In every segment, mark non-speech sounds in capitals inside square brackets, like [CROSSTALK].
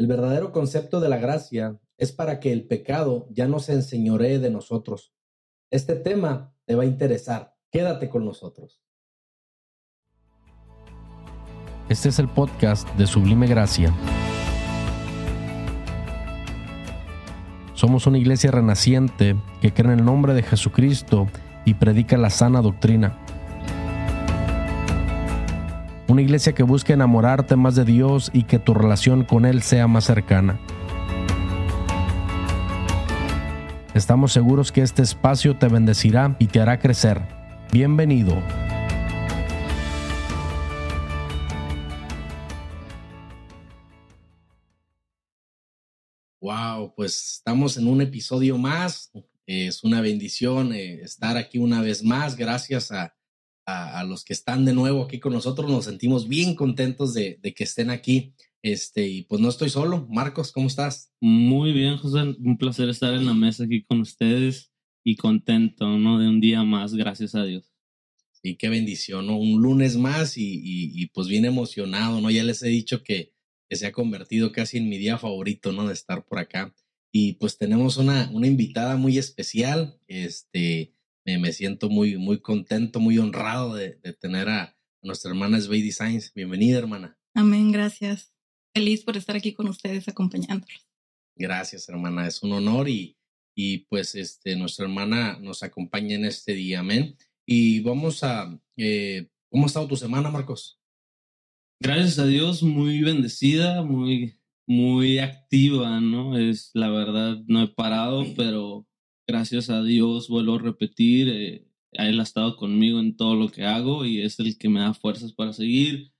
El verdadero concepto de la gracia es para que el pecado ya no se enseñoree de nosotros. Este tema te va a interesar. Quédate con nosotros. Este es el podcast de Sublime Gracia. Somos una iglesia renaciente que cree en el nombre de Jesucristo y predica la sana doctrina. Una iglesia que busca enamorarte más de Dios y que tu relación con Él sea más cercana. Estamos seguros que este espacio te bendecirá y te hará crecer. Bienvenido. Wow, pues estamos en un episodio más. Es una bendición eh, estar aquí una vez más. Gracias a, a, los que están de nuevo aquí con nosotros. Nos sentimos bien contentos de, de, que estén aquí. Este, y pues no estoy solo. Marcos, ¿cómo estás? Muy bien, José. Un placer estar en la mesa aquí con ustedes y contento, ¿no? De un día más, gracias a Dios. Y qué bendición, ¿no? Un lunes más y, y, y pues bien emocionado, ¿no? Ya les he dicho que, que se ha convertido casi en mi día favorito, ¿no? De estar por acá. Y pues tenemos una, una invitada muy especial. Este, me, me siento muy, muy contento, muy honrado de, de tener a, nuestra hermana Svey Designs. Bienvenida, hermana. Amén, gracias. Feliz por estar aquí con ustedes acompañándolos. Gracias, hermana. Es un honor y, y pues este, nuestra hermana nos acompaña en este día. Amén. Y vamos a, eh, ¿cómo ha estado tu semana, Marcos? Gracias a Dios, muy bendecida, muy, muy activa, ¿no? Es la verdad, no he parado, pero gracias a Dios, vuelvo a repetir, eh, Él ha estado conmigo en todo lo que hago y es el que me da fuerzas para seguir.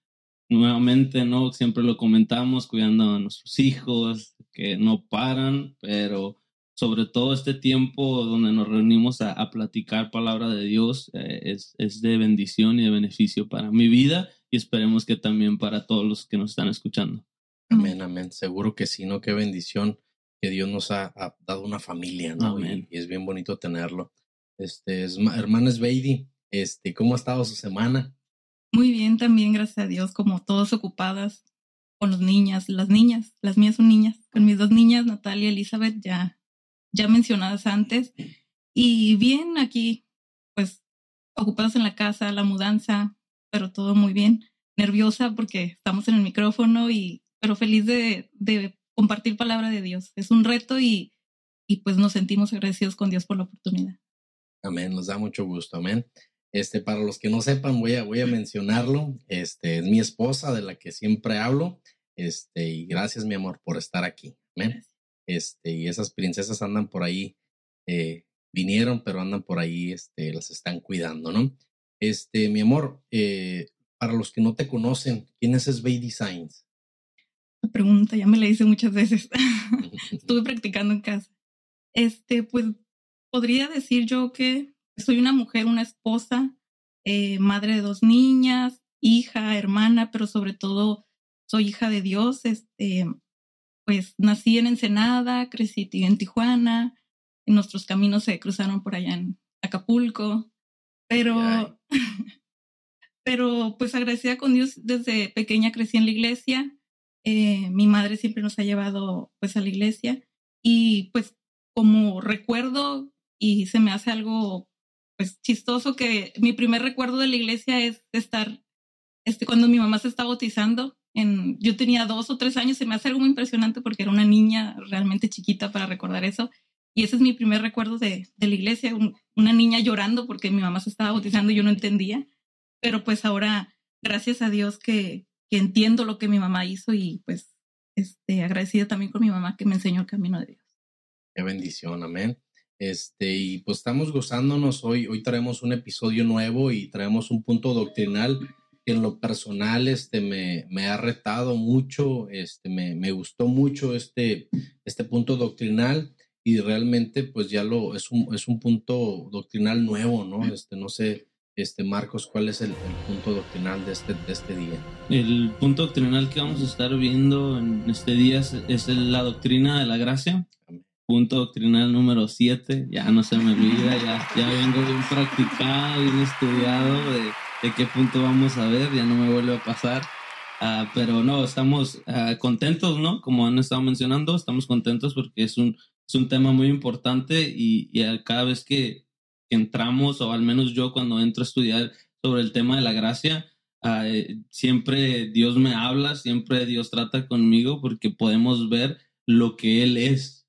Nuevamente, ¿no? Siempre lo comentamos, cuidando a nuestros hijos, que no paran, pero sobre todo este tiempo donde nos reunimos a, platicar palabra de Dios eh, es, es de bendición y de beneficio para mi vida y esperemos que también para todos los que nos están escuchando. Amén, amén. Seguro que sí, ¿no? Qué bendición que Dios nos ha, ha dado una familia, ¿no? Y, y, es bien bonito tenerlo. Este, es, hermana Sveidi, este, ¿cómo ha estado su semana? Muy bien también, gracias a Dios, como todos ocupadas con los niñas, las niñas, las mías son niñas, con mis dos niñas, Natalia y Elizabeth, ya, ya mencionadas antes. Y bien, aquí, pues, ocupadas en la casa, la mudanza, pero todo muy bien. Nerviosa porque estamos en el micrófono y pero feliz de, de compartir palabra de Dios. Es un reto y, y pues nos sentimos agradecidos con Dios por la oportunidad. Amén, nos da mucho gusto, amén. Este, para los que no sepan, voy a, voy a mencionarlo. Este, es mi esposa de la que siempre hablo. Este, y gracias, mi amor, por estar aquí. Amén. Este, y esas princesas andan por ahí, eh, vinieron, pero andan por ahí, este, las están cuidando, ¿no? Este, mi amor, eh, para los que no te conocen, ¿quién es Svey Designs? La pregunta ya me la hice muchas veces. [LAUGHS] [LAUGHS] Estuve practicando en casa. Este, pues podría decir yo que soy una mujer, una esposa, eh, madre de dos niñas, hija, hermana, pero sobre todo soy hija de Dios. Este, pues nací en Ensenada, crecí en Tijuana, y nuestros caminos se cruzaron por allá en Acapulco, pero, [LAUGHS] pero pues agradecida con Dios desde pequeña crecí en la iglesia. Eh, mi madre siempre nos ha llevado pues a la iglesia y pues como recuerdo y se me hace algo pues chistoso que mi primer recuerdo de la iglesia es estar este cuando mi mamá se está bautizando en yo tenía dos o tres años se me hace algo muy impresionante porque era una niña realmente chiquita para recordar eso y ese es mi primer recuerdo de, de la iglesia un, una niña llorando porque mi mamá se estaba bautizando y yo no entendía pero pues ahora gracias a Dios que que entiendo lo que mi mamá hizo y pues este, agradecida también con mi mamá que me enseñó el camino de Dios. Qué bendición, amén. Este, y pues estamos gozándonos hoy, hoy traemos un episodio nuevo y traemos un punto doctrinal que en lo personal este, me, me ha retado mucho, este, me, me gustó mucho este, este punto doctrinal y realmente pues ya lo, es un, es un punto doctrinal nuevo, ¿no? Este, no sé, este, Marcos, ¿cuál es el, el, punto doctrinal de este, de este día? El punto doctrinal que vamos a estar viendo en este día es, es la doctrina de la gracia. Punto doctrinal número 7, ya no se me olvida, ya, ya vengo bien practicado, bien estudiado de, de, qué punto vamos a ver, ya no me vuelve a pasar. Ah, pero no, estamos ah, contentos, ¿no? Como han estado mencionando, estamos contentos porque es un, es un tema muy importante y, y cada vez que, entramos, o al menos yo cuando entro a estudiar sobre el tema de la gracia, eh, siempre Dios me habla, siempre Dios trata conmigo porque podemos ver lo que Él es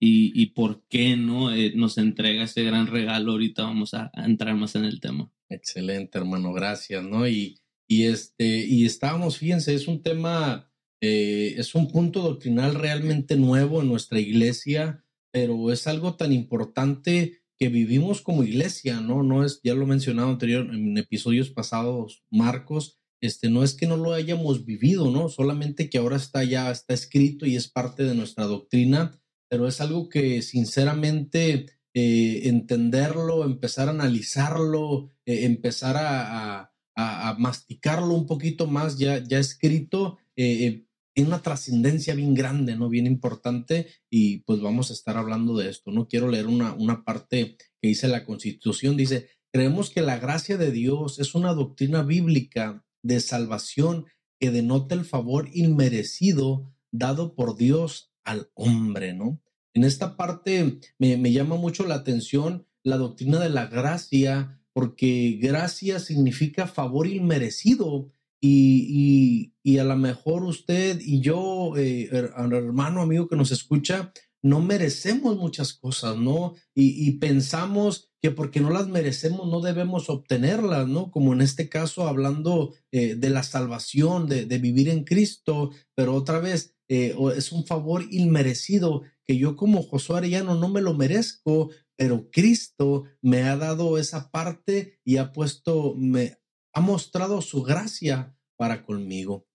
y, y por qué no eh, nos entrega ese gran regalo. Ahorita vamos a, a entrar más en el tema. Excelente, hermano, gracias, ¿no? Y y, este, y estábamos, fíjense, es un tema, eh, es un punto doctrinal realmente nuevo en nuestra iglesia, pero es algo tan importante que vivimos como iglesia, ¿no? No es, ya lo he mencionado anterior en episodios pasados, Marcos, este, no es que no lo hayamos vivido, ¿no? Solamente que ahora está ya, está escrito y es parte de nuestra doctrina, pero es algo que sinceramente eh, entenderlo, empezar a analizarlo, eh, empezar a a, masticarlo un poquito más ya, ya escrito, eh, eh, tiene una trascendencia bien grande, ¿no? Bien importante y pues vamos a estar hablando de esto, ¿no? Quiero leer una, una parte que dice la Constitución, dice, creemos que la gracia de Dios es una doctrina bíblica de salvación que denota el favor inmerecido dado por Dios al hombre, ¿no? En esta parte me, me llama mucho la atención la doctrina de la gracia porque gracia significa favor inmerecido y, y, a lo mejor usted y yo, eh, hermano, amigo que nos escucha, no merecemos muchas cosas, ¿no? Y, pensamos que porque no las merecemos no debemos obtenerlas, ¿no? Como en este caso hablando eh, de la salvación, de, de, vivir en Cristo, pero otra vez eh, es un favor inmerecido que yo como Josué Arellano no me lo merezco, pero Cristo me ha dado esa parte y ha puesto, me ha mostrado su gracia para conmigo.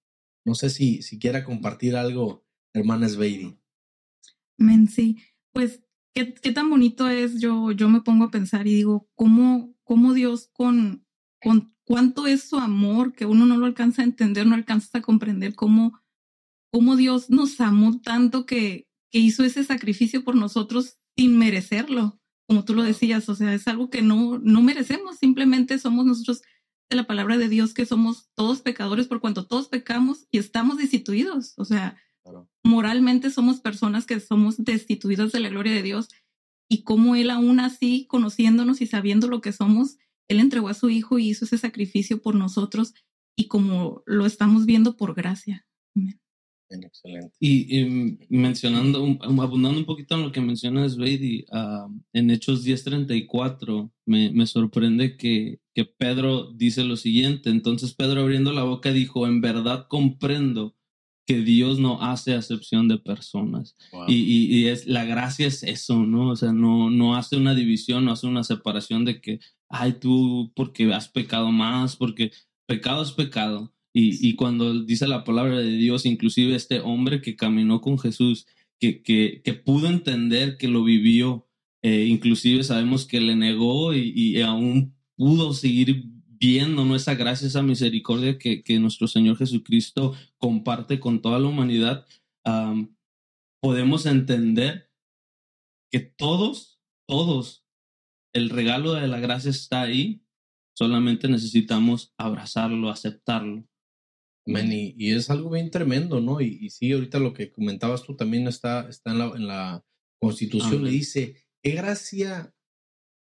No sé si, si quiera compartir algo, hermanas Beiri. Men, sí, pues qué, qué, tan bonito es, yo, yo me pongo a pensar y digo, ¿cómo, cómo Dios con, con cuánto es su amor que uno no lo alcanza a entender, no alcanza a comprender cómo, cómo Dios nos amó tanto que, que hizo ese sacrificio por nosotros sin merecerlo como tú lo decías, o sea, es algo que no, no merecemos, simplemente somos nosotros la palabra de Dios que somos todos pecadores por cuanto todos pecamos y estamos destituidos, o sea, moralmente somos personas que somos destituidas de la gloria de Dios y como Él aún así, conociéndonos y sabiendo lo que somos, Él entregó a su Hijo y hizo ese sacrificio por nosotros y como lo estamos viendo por gracia. Amén. Excelente. Y, mencionando, abundando un poquito en lo que mencionas, Brady, uh, en Hechos 10:34, me, me sorprende que, que Pedro dice lo siguiente. Entonces Pedro abriendo la boca dijo, en verdad comprendo que Dios no hace acepción de personas. Y, y, es, la gracia es eso, ¿no? O sea, no, no hace una división, no hace una separación de que, ay, tú porque has pecado más, porque pecado es pecado y, cuando dice la palabra de Dios, inclusive este hombre que caminó con Jesús, que, que, que pudo entender que lo vivió, eh, inclusive sabemos que le negó y, aún pudo seguir viendo ¿no? esa gracia, esa misericordia que, que nuestro Señor Jesucristo comparte con toda la humanidad, podemos entender que todos, todos, el regalo de la gracia está ahí, solamente necesitamos abrazarlo, aceptarlo y, es algo bien tremendo, ¿no? Y, sí, ahorita lo que comentabas tú también está, está en, la, en la Constitución, le dice, qué gracia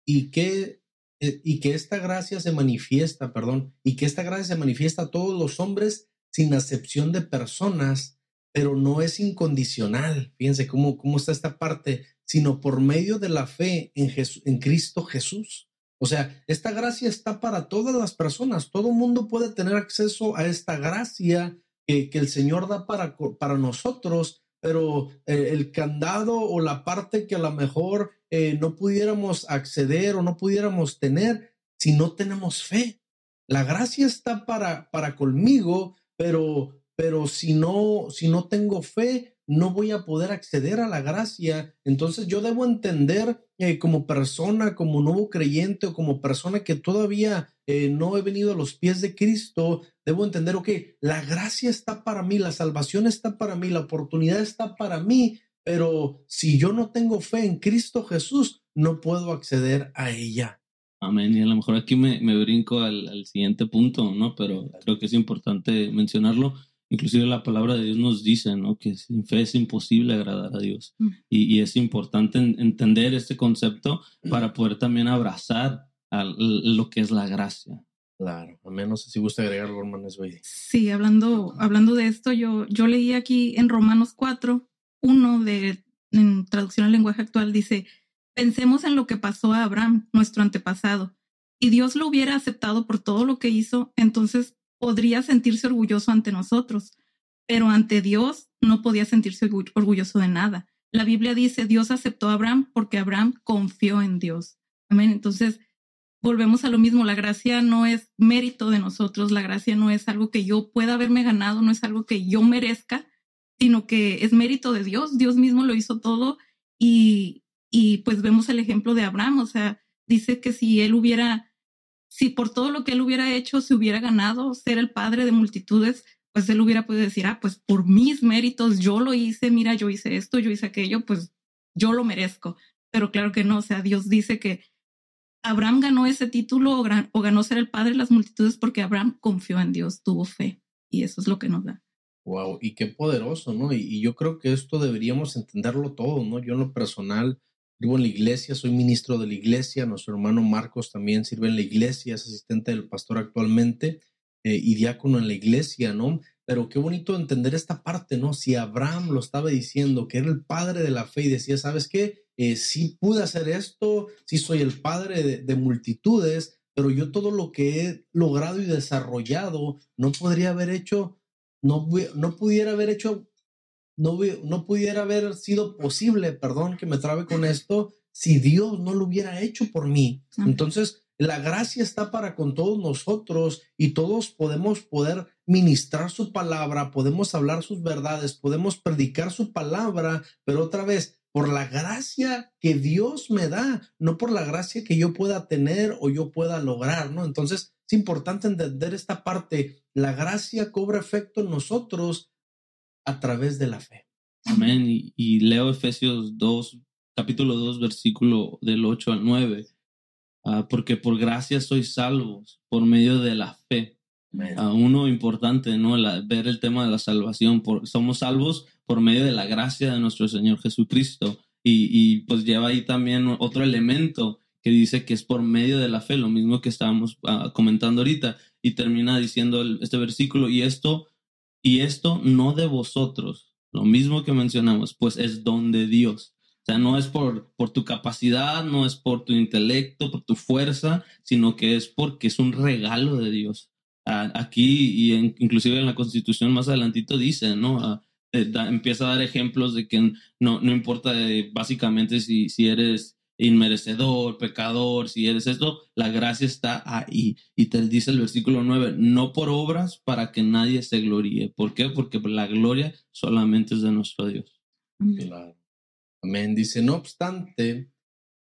y qué eh, y que esta gracia se manifiesta, perdón, y que esta gracia se manifiesta a todos los hombres sin acepción de personas, pero no es incondicional. Fíjense cómo, cómo está esta parte, sino por medio de la fe en, en Cristo Jesús. O sea, esta gracia está para todas las personas. Todo mundo puede tener acceso a esta gracia que, el Señor da para, para nosotros, pero eh, el candado o la parte que a lo mejor eh, no pudiéramos acceder o no pudiéramos tener si no tenemos fe. La gracia está para, para conmigo, pero, pero si no, si no tengo fe, no voy a poder acceder a la gracia. Entonces yo debo entender eh, como persona, como nuevo creyente o como persona que todavía eh, no he venido a los pies de Cristo, debo entender, ok, la gracia está para mí, la salvación está para mí, la oportunidad está para mí, pero si yo no tengo fe en Cristo Jesús, no puedo acceder a ella. Amén. Y a lo mejor aquí me, me brinco al, al, siguiente punto, ¿no? Pero creo que es importante mencionarlo. Inclusive la palabra de Dios nos dice, ¿no? Que sin fe es imposible agradar a Dios. Mm. Y, y, es importante entender este concepto para poder también abrazar a lo que es la gracia. Claro, a menos si gusta agregar algo, hermanos. Sí, hablando, hablando de esto, yo, yo leí aquí en Romanos 4, uno de en traducción al lenguaje actual, dice, pensemos en lo que pasó a Abraham, nuestro antepasado, y Dios lo hubiera aceptado por todo lo que hizo, entonces podría sentirse orgulloso ante nosotros, pero ante Dios no podía sentirse orgulloso de nada. La Biblia dice, Dios aceptó a Abraham porque Abraham confió en Dios. Amén. Entonces, volvemos a lo mismo, la gracia no es mérito de nosotros, la gracia no es algo que yo pueda haberme ganado, no es algo que yo merezca, sino que es mérito de Dios, Dios mismo lo hizo todo y, y pues vemos el ejemplo de Abraham, o sea, dice que si él hubiera, si por todo lo que él hubiera hecho se hubiera ganado ser el padre de multitudes, pues él hubiera podido decir, ah, pues por mis méritos yo lo hice, mira, yo hice esto, yo hice aquello, pues yo lo merezco. Pero claro que no, o sea, Dios dice que Abraham ganó ese título o, ganó ser el padre de las multitudes porque Abraham confió en Dios, tuvo fe. Y eso es lo que nos da. Wow, y qué poderoso, ¿no? Y, yo creo que esto deberíamos entenderlo todo, ¿no? Yo en lo personal vivo en la iglesia, soy ministro de la iglesia, nuestro hermano Marcos también sirve en la iglesia, es asistente del pastor actualmente eh, y diácono en la iglesia, ¿no? Pero qué bonito entender esta parte, ¿no? Si Abraham lo estaba diciendo, que era el padre de la fe y decía, ¿sabes qué? eh, sí pude hacer esto, sí soy el padre de, multitudes, pero yo todo lo que he logrado y desarrollado no podría haber hecho, no, no pudiera haber hecho, no, no pudiera haber sido posible, perdón que me trabe con esto, si Dios no lo hubiera hecho por mí. Entonces, la gracia está para con todos nosotros y todos podemos poder ministrar su palabra, podemos hablar sus verdades, podemos predicar su palabra, pero otra vez, por la gracia que Dios me da, no por la gracia que yo pueda tener o yo pueda lograr, ¿no? Entonces, es importante entender esta parte. La gracia cobra efecto en nosotros a través de la fe. Amén. Y, leo Efesios 2, capítulo 2, versículo del 8 al 9. Ah, porque por gracia sois salvos por medio de la fe a uno importante, ¿no? ver el tema de la salvación. Por, somos salvos por medio de la gracia de nuestro Señor Jesucristo. Y, y, pues lleva ahí también otro elemento que dice que es por medio de la fe, lo mismo que estábamos ah, comentando ahorita. Y termina diciendo este versículo, y esto, y esto no de vosotros, lo mismo que mencionamos, pues es don de Dios. O sea, no es por, por tu capacidad, no es por tu intelecto, por tu fuerza, sino que es porque es un regalo de Dios aquí y inclusive en la constitución más adelantito dice, ¿no? Eh, empieza a dar ejemplos de que no, no importa eh, básicamente si, si eres inmerecedor, pecador, si eres esto, la gracia está ahí. Y te dice el versículo 9, no por obras para que nadie se gloríe. ¿Por qué? Porque la gloria solamente es de nuestro Dios. Claro. Amén. Dice, no obstante,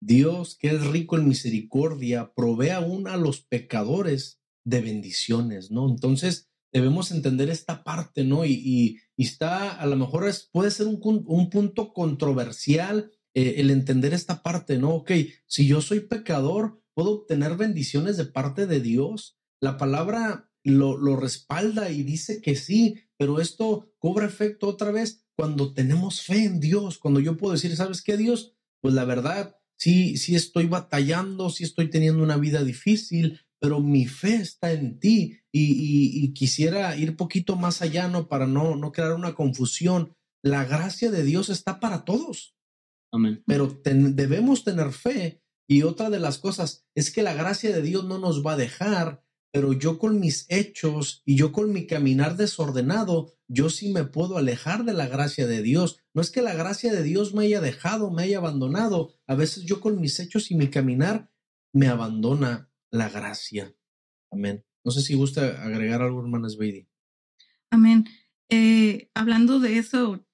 Dios, que es rico en misericordia, provee aún a los pecadores de bendiciones, ¿no? Entonces, debemos entender esta parte, ¿no? Y, está, a lo mejor es, puede ser un, un punto controversial eh, el entender esta parte, ¿no? Ok, si yo soy pecador, ¿puedo obtener bendiciones de parte de Dios? La palabra lo, respalda y dice que sí, pero esto cobra efecto otra vez cuando tenemos fe en Dios, cuando yo puedo decir, ¿sabes qué, Dios? Pues la verdad, sí, sí estoy batallando, sí estoy teniendo una vida difícil, pero mi fe está en ti y, quisiera ir poquito más allá, ¿no? Para no, no crear una confusión. La gracia de Dios está para todos. Amén. Pero debemos tener fe. Y otra de las cosas es que la gracia de Dios no nos va a dejar, pero yo con mis hechos y yo con mi caminar desordenado, yo sí me puedo alejar de la gracia de Dios. No es que la gracia de Dios me haya dejado, me haya abandonado. A veces yo con mis hechos y mi caminar me abandona la gracia. Amén. No sé si gusta agregar algo, hermanas Beidi. Amén. Eh, hablando de eso,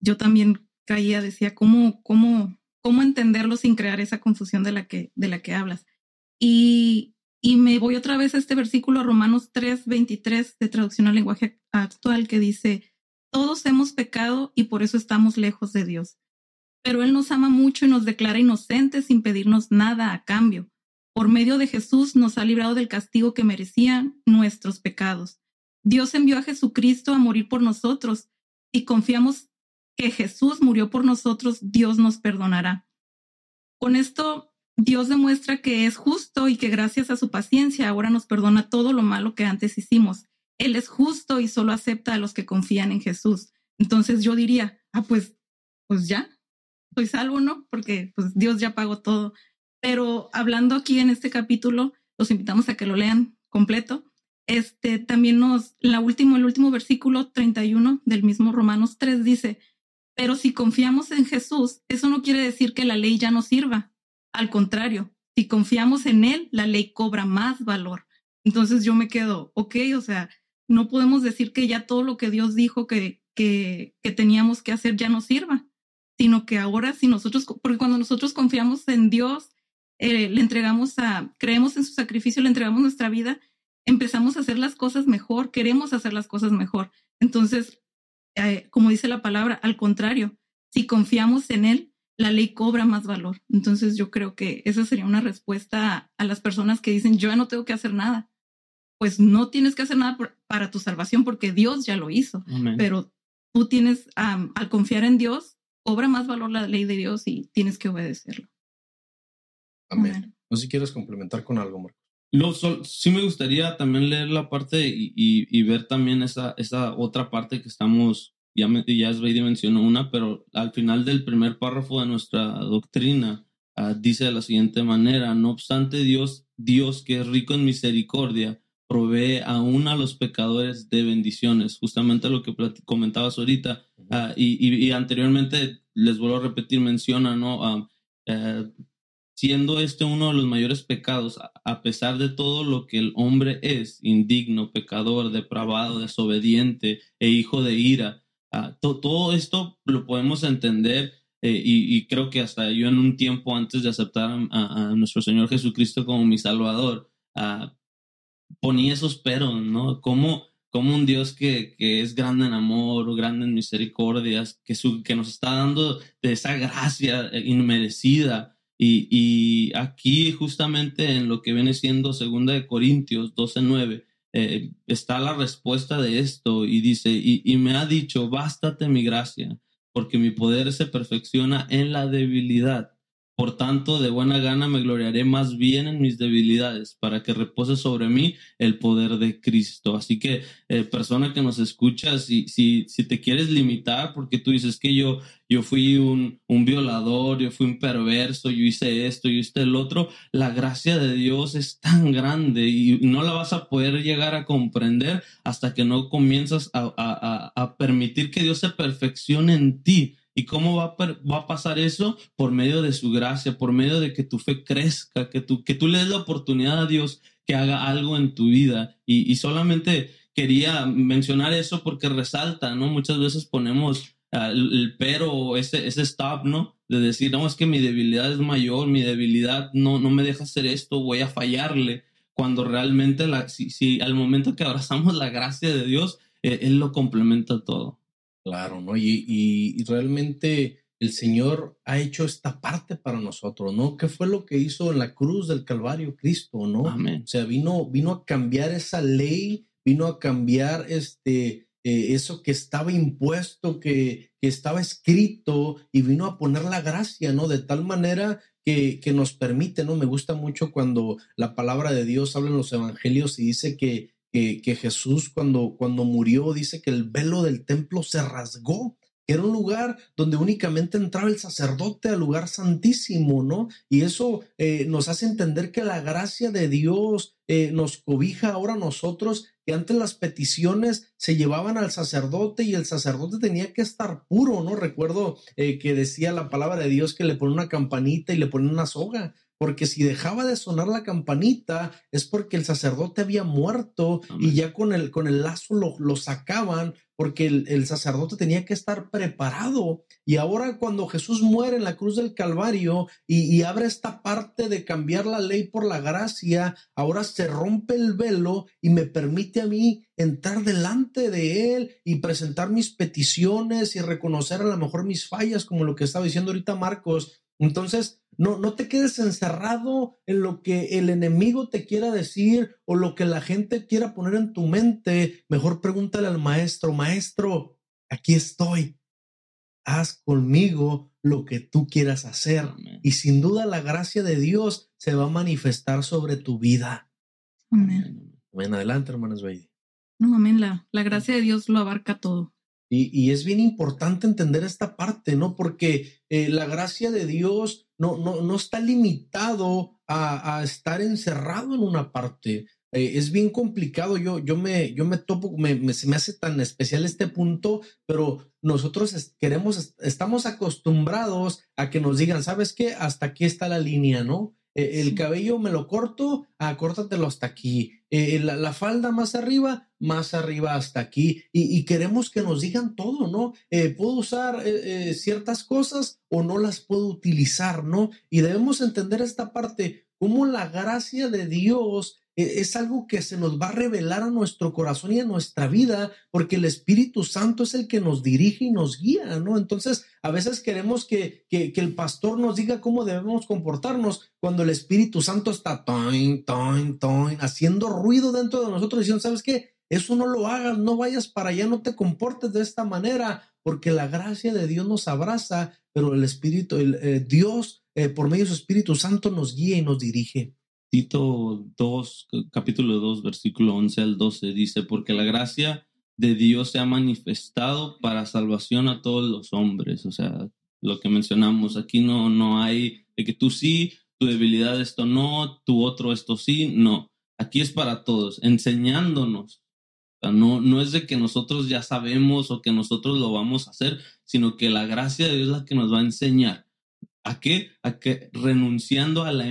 yo también caía, decía, ¿cómo, cómo, cómo entenderlo sin crear esa confusión de la que, de la que hablas? Y, y me voy otra vez a este versículo, Romanos 3, 23, de traducción al lenguaje actual, que dice, todos hemos pecado y por eso estamos lejos de Dios. Pero Él nos ama mucho y nos declara inocentes sin pedirnos nada a cambio por medio de Jesús nos ha librado del castigo que merecían nuestros pecados. Dios envió a Jesucristo a morir por nosotros y confiamos que Jesús murió por nosotros, Dios nos perdonará. Con esto, Dios demuestra que es justo y que gracias a su paciencia ahora nos perdona todo lo malo que antes hicimos. Él es justo y solo acepta a los que confían en Jesús. Entonces yo diría, ah, pues, pues ya, soy salvo, ¿no? Porque pues Dios ya pagó todo. Pero hablando aquí en este capítulo, los invitamos a que lo lean completo. Este también nos, la último, el último versículo 31 del mismo Romanos 3 dice, pero si confiamos en Jesús, eso no quiere decir que la ley ya no sirva. Al contrario, si confiamos en Él, la ley cobra más valor. Entonces yo me quedo, ok, o sea, no podemos decir que ya todo lo que Dios dijo que, que, que teníamos que hacer ya no sirva, sino que ahora si nosotros, porque cuando nosotros confiamos en Dios, eh, le entregamos a, creemos en su sacrificio, le entregamos nuestra vida, empezamos a hacer las cosas mejor, queremos hacer las cosas mejor. Entonces, eh, como dice la palabra, al contrario, si confiamos en Él, la ley cobra más valor. Entonces yo creo que esa sería una respuesta a, las personas que dicen, yo ya no tengo que hacer nada. Pues no tienes que hacer nada para tu salvación porque Dios ya lo hizo. Pero tú tienes, al confiar en Dios, cobra más valor la ley de Dios y tienes que obedecerlo. Amén. No sé si quieres complementar con algo, Marco. Lo, sí me gustaría también leer la parte y, y, ver también esa, esa otra parte que estamos, ya, me, ya Sveidy mencionó una, pero al final del primer párrafo de nuestra doctrina uh, dice de la siguiente manera, no obstante Dios, Dios que es rico en misericordia, provee aún a los pecadores de bendiciones, justamente lo que comentabas ahorita, uh, y, y, anteriormente, les vuelvo a repetir, menciona, ¿no? Uh, siendo este uno de los mayores pecados, a pesar de todo lo que el hombre es, indigno, pecador, depravado, desobediente e hijo de ira, ah, todo esto lo podemos entender eh, y, creo que hasta yo en un tiempo antes de aceptar a, nuestro Señor Jesucristo como mi Salvador, ah, ponía esos peros, ¿no? Como, como un Dios que, que, es grande en amor, grande en misericordias, que, su, que nos está dando de esa gracia inmerecida, y, aquí justamente en lo que viene siendo segunda de Corintios 12.9 eh, está la respuesta de esto y dice, y, y me ha dicho, bástate mi gracia, porque mi poder se perfecciona en la debilidad. Por tanto, de buena gana me gloriaré más bien en mis debilidades, para que repose sobre mí el poder de Cristo. Así que, eh, persona que nos escucha, si, si, si te quieres limitar, porque tú dices que yo, yo fui un, un violador, yo fui un perverso, yo hice esto, yo hice el otro, la gracia de Dios es tan grande y no la vas a poder llegar a comprender hasta que no comienzas a, a, a permitir que Dios se perfeccione en ti ¿Y cómo va a, va a, pasar eso? Por medio de su gracia, por medio de que tu fe crezca, que tú, que tú le des la oportunidad a Dios que haga algo en tu vida. Y, solamente quería mencionar eso porque resalta, ¿no? Muchas veces ponemos uh, el, pero, ese, ese stop, ¿no? De decir, no, es que mi debilidad es mayor, mi debilidad no, no me deja hacer esto, voy a fallarle. Cuando realmente, la, si, si al momento que abrazamos la gracia de Dios, eh, Él lo complementa todo. Claro, ¿no? Y, y, realmente el Señor ha hecho esta parte para nosotros, ¿no? ¿Qué fue lo que hizo en la cruz del Calvario Cristo, ¿no? Amén. O sea, vino, vino a cambiar esa ley, vino a cambiar este, eh, eso que estaba impuesto, que, que, estaba escrito, y vino a poner la gracia, ¿no? De tal manera que, que nos permite, ¿no? Me gusta mucho cuando la palabra de Dios habla en los evangelios y dice que que, Jesús cuando, cuando murió dice que el velo del templo se rasgó que era un lugar donde únicamente entraba el sacerdote al lugar santísimo, ¿no? Y eso eh, nos hace entender que la gracia de Dios eh, nos cobija ahora nosotros, que antes las peticiones se llevaban al sacerdote y el sacerdote tenía que estar puro, ¿no? Recuerdo eh, que decía la palabra de Dios que le pone una campanita y le pone una soga porque si dejaba de sonar la campanita es porque el sacerdote había muerto y ya con el, con el lazo lo, lo sacaban porque el, sacerdote tenía que estar preparado. Y ahora cuando Jesús muere en la cruz del Calvario y, y, abre esta parte de cambiar la ley por la gracia, ahora se rompe el velo y me permite a mí entrar delante de Él y presentar mis peticiones y reconocer a lo mejor mis fallas, como lo que estaba diciendo ahorita Marcos, Entonces, no, no te quedes encerrado en lo que el enemigo te quiera decir o lo que la gente quiera poner en tu mente. Mejor pregúntale al maestro, maestro, aquí estoy. Haz conmigo lo que tú quieras hacer. Y sin duda la gracia de Dios se va a manifestar sobre tu vida. Amén. Amén. Adelante, hermanas Baby. No, amén. La, la gracia de Dios lo abarca todo. Y, y, es bien importante entender esta parte, ¿no? Porque eh, la gracia de Dios no, no, no está limitado a, estar encerrado en una parte. Eh, es bien complicado. Yo, yo, me, yo me topo, me, se me hace tan especial este punto, pero nosotros queremos, estamos acostumbrados a que nos digan, ¿sabes qué? Hasta aquí está la línea, ¿no? Eh, el cabello me lo corto, ah, córtatelo hasta aquí. Eh, la, la, falda más arriba, más arriba hasta aquí. Y, y queremos que nos digan todo, ¿no? Eh, puedo usar ciertas cosas o no las puedo utilizar, ¿no? Y debemos entender esta parte, cómo la gracia de Dios es algo que se nos va a revelar a nuestro corazón y a nuestra vida, porque el Espíritu Santo es el que nos dirige y nos guía, ¿no? Entonces, a veces queremos que, que, que el pastor nos diga cómo debemos comportarnos cuando el Espíritu Santo está toin, toin, toin, haciendo ruido dentro de nosotros, diciendo, ¿sabes qué? Eso no lo hagas, no vayas para allá, no te comportes de esta manera, porque la gracia de Dios nos abraza, pero el Espíritu, el, eh, Dios, eh, por medio de su Espíritu Santo, nos guía y nos dirige. Tito 2, capítulo 2, versículo 11 al 12 dice, porque la gracia de Dios se ha manifestado para salvación a todos los hombres. O sea, lo que mencionamos, aquí no, no hay de que tú sí, tu debilidad esto no, tu otro esto sí, no. Aquí es para todos, enseñándonos. O sea, no, no es de que nosotros ya sabemos o que nosotros lo vamos a hacer, sino que la gracia de Dios es la que nos va a enseñar. ¿A qué? A que renunciando a la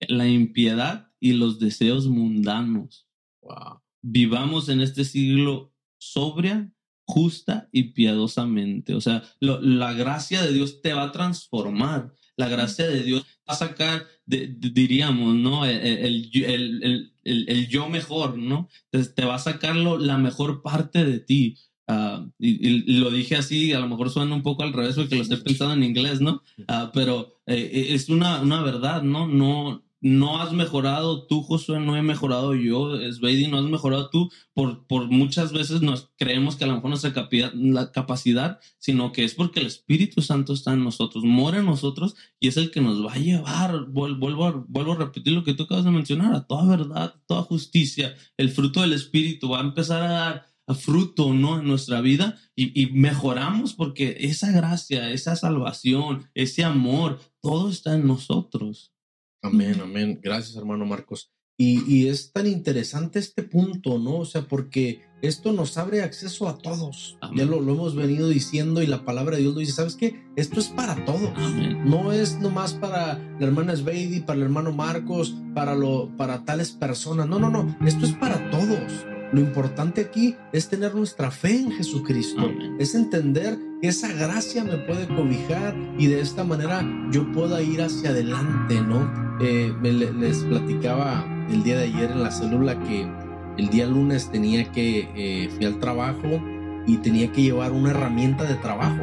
la impiedad y los deseos mundanos. Wow. Vivamos en este siglo sobria, justa y piadosamente. O sea, lo, la gracia de Dios te va a transformar. La gracia de Dios va a sacar, de, de, diríamos, ¿no? El, el, el, el, yo mejor, ¿no? Entonces te va a sacar lo, la mejor parte de ti. Uh, y, y, lo dije así, a lo mejor suena un poco al revés porque lo estoy pensando en inglés, ¿no? Uh, pero eh, es una, una verdad, ¿no? No, no has mejorado tú, Josué, no he mejorado yo, Sveidi, no has mejorado tú, por, por muchas veces nos creemos que a lo mejor no es la capacidad, sino que es porque el Espíritu Santo está en nosotros, mora en nosotros y es el que nos va a llevar, vuelvo, a, a repetir lo que tú acabas de mencionar, a toda verdad, toda justicia, el fruto del Espíritu va a empezar a dar fruto, ¿no? En nuestra vida y mejoramos porque esa gracia, esa salvación, ese amor, todo está en nosotros. Amén, amén. Gracias, hermano Marcos. Y, y, es tan interesante este punto, ¿no? O sea, porque esto nos abre acceso a todos. Amén. Ya lo, lo, hemos venido diciendo y la palabra de Dios lo dice, ¿sabes qué? Esto es para todos. Amén. No es nomás para la hermana Sveidi, para el hermano Marcos, para, lo, para tales personas. No, no, no. Esto es para todos. Lo importante aquí es tener nuestra fe en Jesucristo. Amén. Es entender que esa gracia me puede cobijar y de esta manera yo pueda ir hacia adelante, ¿no? Eh, me, les platicaba el día de ayer en la célula que el día lunes tenía que, eh, fui al trabajo y tenía que llevar una herramienta de trabajo.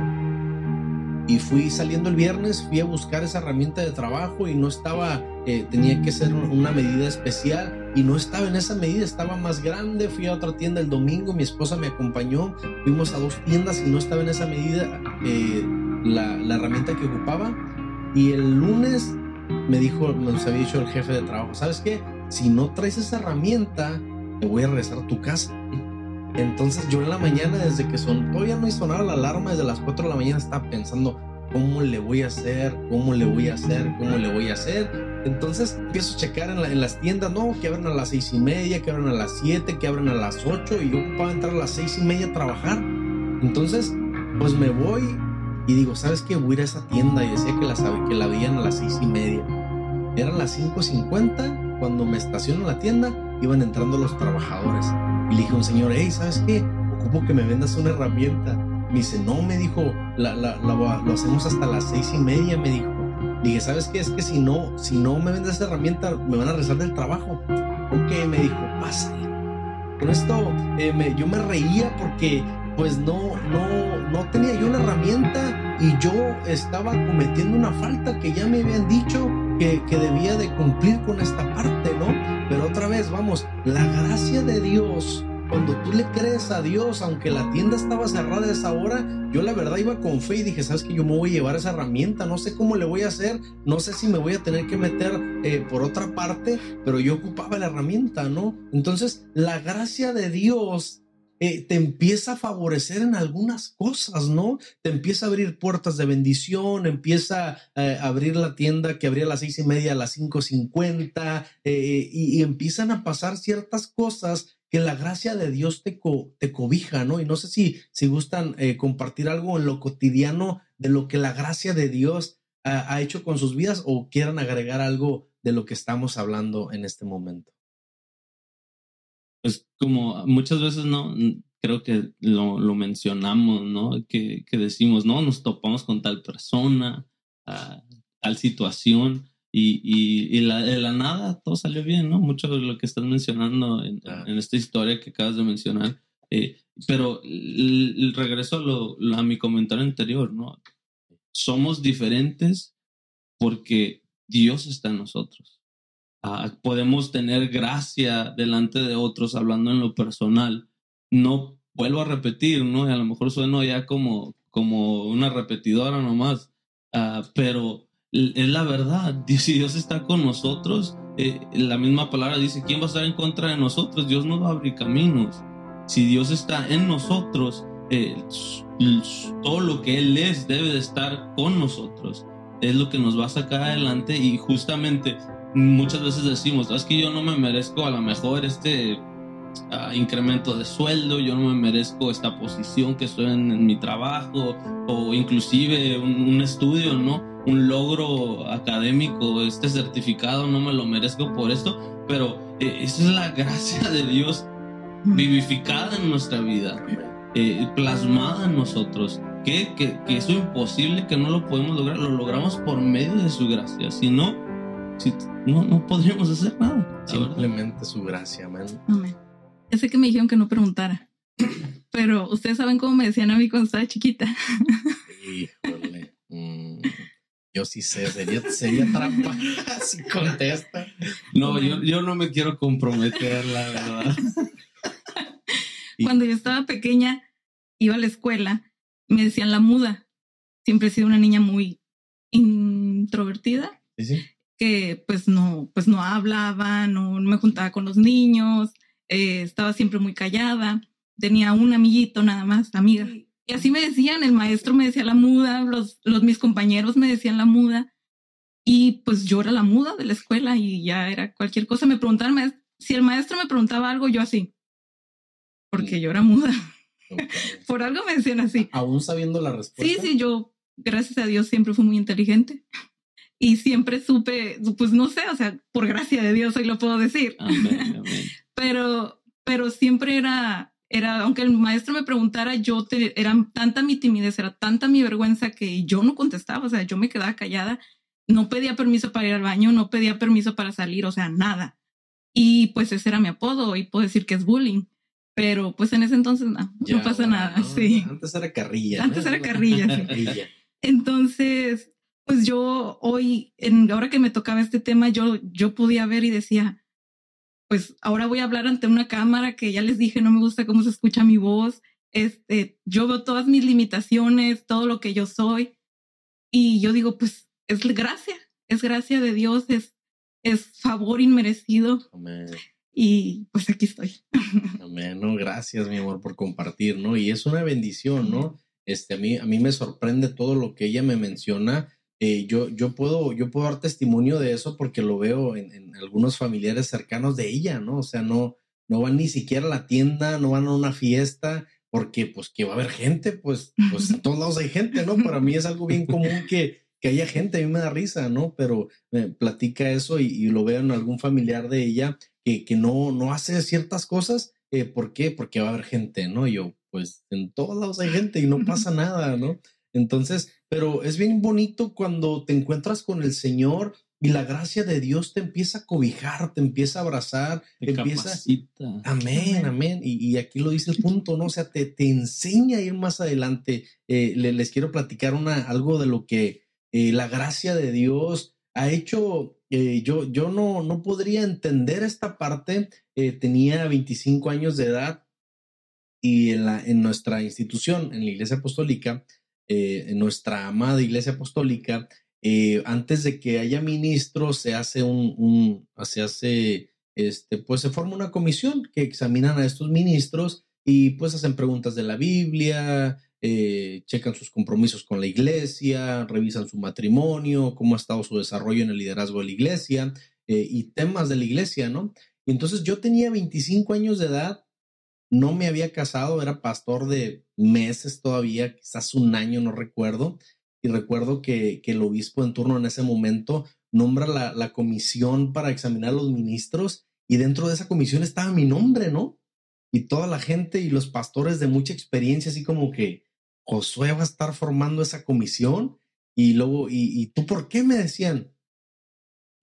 Y fui saliendo el viernes, fui a buscar esa herramienta de trabajo y no estaba, eh, tenía que ser una medida especial y no estaba en esa medida, estaba más grande. Fui a otra tienda el domingo, mi esposa me acompañó, fuimos a dos tiendas y no estaba en esa medida eh, la, la herramienta que ocupaba. Y el lunes me dijo, nos había dicho el jefe de trabajo, ¿sabes qué? Si no traes esa herramienta, te voy a regresar a tu casa. Entonces yo en la mañana, desde que son, todavía no sonaba la alarma, desde las 4 de la mañana estaba pensando, ¿cómo le voy a hacer? ¿Cómo le voy a hacer? ¿Cómo le voy a hacer? Entonces empiezo a checar en, la, en las tiendas, no, que abren a las seis y media, que abren a las 7, que abren a las 8 y yo ocupaba entrar a las seis y media a trabajar. Entonces, pues me voy y digo, ¿sabes qué? Voy a ir a esa tienda y decía que la, que la veían a las seis y media. Eran las 5.50 cuando me estaciono en la tienda, iban entrando los trabajadores. Y le dije a un señor, hey, ¿sabes qué? Ocupo que me vendas una herramienta. Me dice, no, me dijo, la, la, la, lo hacemos hasta las seis y media, me dijo. Le ¿sabes qué? Es que si no, si no me vendes esa herramienta, me van a rezar del trabajo. Ok, me dijo, pásale. Con esto eh, yo me reía porque pues no, no, no tenía yo una herramienta y yo estaba cometiendo una falta que ya me habían dicho que, que debía de cumplir con esta parte, ¿no? Pero otra vez, vamos, la gracia de Dios cuando tú le crees a Dios, aunque la tienda estaba cerrada a esa hora, yo la verdad iba con fe y dije, sabes que yo me voy a llevar esa herramienta, no sé cómo le voy a hacer, no sé si me voy a tener que meter eh, por otra parte, pero yo ocupaba la herramienta, ¿no? Entonces, la gracia de Dios eh, te empieza a favorecer en algunas cosas, ¿no? Te empieza a abrir puertas de bendición, empieza eh, a abrir la tienda que abría a las seis y media a las cinco cincuenta y, y empiezan a pasar ciertas cosas que la gracia de Dios te, te cobija, ¿no? Y no sé si, si gustan eh, compartir algo en lo cotidiano de lo que la gracia de Dios ha hecho con sus vidas o quieran agregar algo de lo que estamos hablando en este momento. Pues como muchas veces, ¿no? Creo que lo, lo mencionamos, ¿no? Que, que, decimos, ¿no? Nos topamos con tal persona, tal situación, y, y, la, de la nada todo salió bien, ¿no? Mucho de lo que estás mencionando en, en esta historia que acabas de mencionar. Eh, pero el, regreso a, lo, a mi comentario anterior, ¿no? Somos diferentes porque Dios está en nosotros. Ah, podemos tener gracia delante de otros hablando en lo personal. No vuelvo a repetir, ¿no? Y a lo mejor sueno ya como, como una repetidora nomás, uh, pero es la verdad. Si Dios está con nosotros, eh, la misma palabra dice, ¿quién va a estar en contra de nosotros? Dios nos va a abrir caminos. Si Dios está en nosotros, eh, todo lo que Él es debe de estar con nosotros. Es lo que nos va a sacar adelante y justamente muchas veces decimos, es que yo no me merezco a lo mejor este ah, incremento de sueldo, yo no me merezco esta posición que estoy en, mi trabajo o inclusive un estudio, ¿no? un logro académico, este certificado, no me lo merezco por esto, pero eh, esa es la gracia de Dios vivificada en nuestra vida, eh, plasmada en nosotros. Que, que, que, eso imposible, que no lo podemos lograr, lo logramos por medio de su gracia. Si no, si, no, no podríamos hacer nada. Simplemente su gracia, amén. Amén. Ya sé que me dijeron que no preguntara, pero ustedes saben cómo me decían a mí cuando estaba chiquita. Híjole. Mm. Yo sí sé, sería, sería trampa [LAUGHS] si contesta. No, yo, yo no me quiero comprometer, la verdad. Cuando yo estaba pequeña, iba a la escuela, me decían la muda. Siempre he sido una niña muy introvertida. ¿Sí, sí? Que pues no, pues no hablaba, no, me juntaba con los niños, eh, estaba siempre muy callada. Tenía un amiguito nada más, amiga. Y así me decían, el maestro me decía la muda, los, los mis compañeros me decían la muda. Y pues yo era la muda de la escuela y ya era cualquier cosa. Me preguntaban, si el maestro me preguntaba algo, yo así. Porque yo era muda. [LAUGHS] Por algo me decían así. Aún sabiendo la respuesta. Sí, sí, yo, gracias a Dios, siempre fui muy inteligente. Y siempre supe, pues no sé, o sea, por gracia de Dios hoy lo puedo decir. [LAUGHS] Pero, pero siempre era, era, aunque el maestro me preguntara, yo te, era tanta mi timidez, era tanta mi vergüenza que yo no contestaba, o sea, yo me quedaba callada, no pedía permiso para ir al baño, no pedía permiso para salir, o sea, nada. Y pues ese era mi apodo y puedo decir que es bullying. Pero pues en ese entonces no, no pasa nada. sí. Antes era carrilla. Antes era carrilla, sí. [LAUGHS] Entonces, pues yo hoy, en, ahora que me tocaba este tema, yo, yo podía ver y decía, pues ahora voy a hablar ante una cámara que ya les dije, no me gusta cómo se escucha mi voz. Este, yo veo todas mis limitaciones, todo lo que yo soy. Y yo digo, pues es gracia, es gracia de Dios, es, es favor inmerecido. Amén. Y pues aquí estoy. [LAUGHS] Amén. No, gracias, mi amor, por compartir, ¿no? Y es una bendición, ¿no? Este, a mí, a mí me sorprende todo lo que ella me menciona eh, yo, yo, puedo, yo puedo dar testimonio de eso porque lo veo en, algunos familiares cercanos de ella, ¿no? O sea, no, no van ni siquiera a la tienda, no van a una fiesta, porque pues que va a haber gente, pues, pues en [LAUGHS] todos lados hay gente, ¿no? Para mí es algo bien común que, que haya gente, a mí me da risa, ¿no? Pero me platica eso y, lo veo en algún familiar de ella que, que no, no hace ciertas cosas. Eh, ¿Por qué? Porque va a haber gente, ¿no? yo, pues en todos lados hay gente y no pasa [LAUGHS] nada, ¿no? Entonces, pero es bien bonito cuando te encuentras con el Señor y la gracia de Dios te empieza a cobijar, te empieza a abrazar, te empieza... Capacita. Amén, amén. Y, y, aquí lo dice el punto, ¿no? O sea, te, te enseña a ir más adelante. Eh, les quiero platicar una, algo de lo que eh, la gracia de Dios ha hecho. Eh, yo, yo no, no podría entender esta parte. tenía 25 años de edad y en, la, en nuestra institución, en la Iglesia Apostólica, en nuestra amada Iglesia Apostólica, eh, antes de que haya ministros, se hace un, se hace, este, pues se forma una comisión que examinan a estos ministros y pues hacen preguntas de la Biblia, eh, checan sus compromisos con la iglesia, revisan su matrimonio, cómo ha estado su desarrollo en el liderazgo de la iglesia eh, y temas de la iglesia, ¿no? Y entonces yo tenía 25 años de edad, no me había casado, era pastor de meses todavía, quizás un año, no recuerdo, y recuerdo que, el obispo en turno en ese momento nombra la, comisión para examinar a los ministros y dentro de esa comisión estaba mi nombre, ¿no? Y toda la gente y los pastores de mucha experiencia, así como que Josué va a estar formando esa comisión y luego, ¿y, y tú por qué me decían?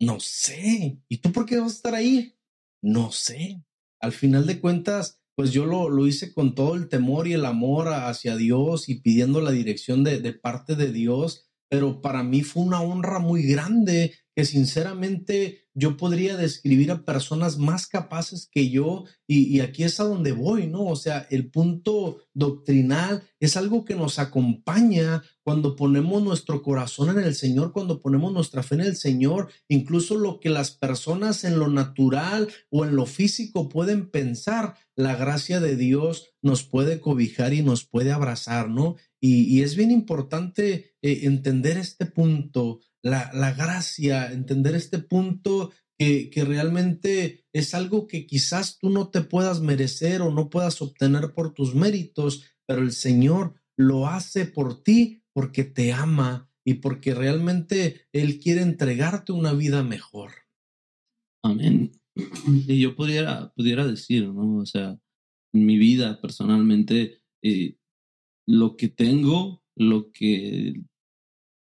No sé. ¿Y tú por qué vas a estar ahí? No sé. Al final de cuentas, pues yo lo, lo, hice con todo el temor y el amor hacia Dios y pidiendo la dirección de, de parte de Dios, pero para mí fue una honra muy grande que sinceramente yo podría describir a personas más capaces que yo y, aquí es a donde voy, ¿no? O sea, el punto doctrinal es algo que nos acompaña cuando ponemos nuestro corazón en el Señor, cuando ponemos nuestra fe en el Señor, incluso lo que las personas en lo natural o en lo físico pueden pensar, la gracia de Dios nos puede cobijar y nos puede abrazar, ¿no? Y, es bien importante eh, entender este punto la, gracia, entender este punto que, que, realmente es algo que quizás tú no te puedas merecer o no puedas obtener por tus méritos, pero el Señor lo hace por ti porque te ama y porque realmente Él quiere entregarte una vida mejor. Amén. [CLEARS THROAT] Y yo pudiera, pudiera decir, ¿no? O sea, en mi vida personalmente, eh, lo que tengo, lo que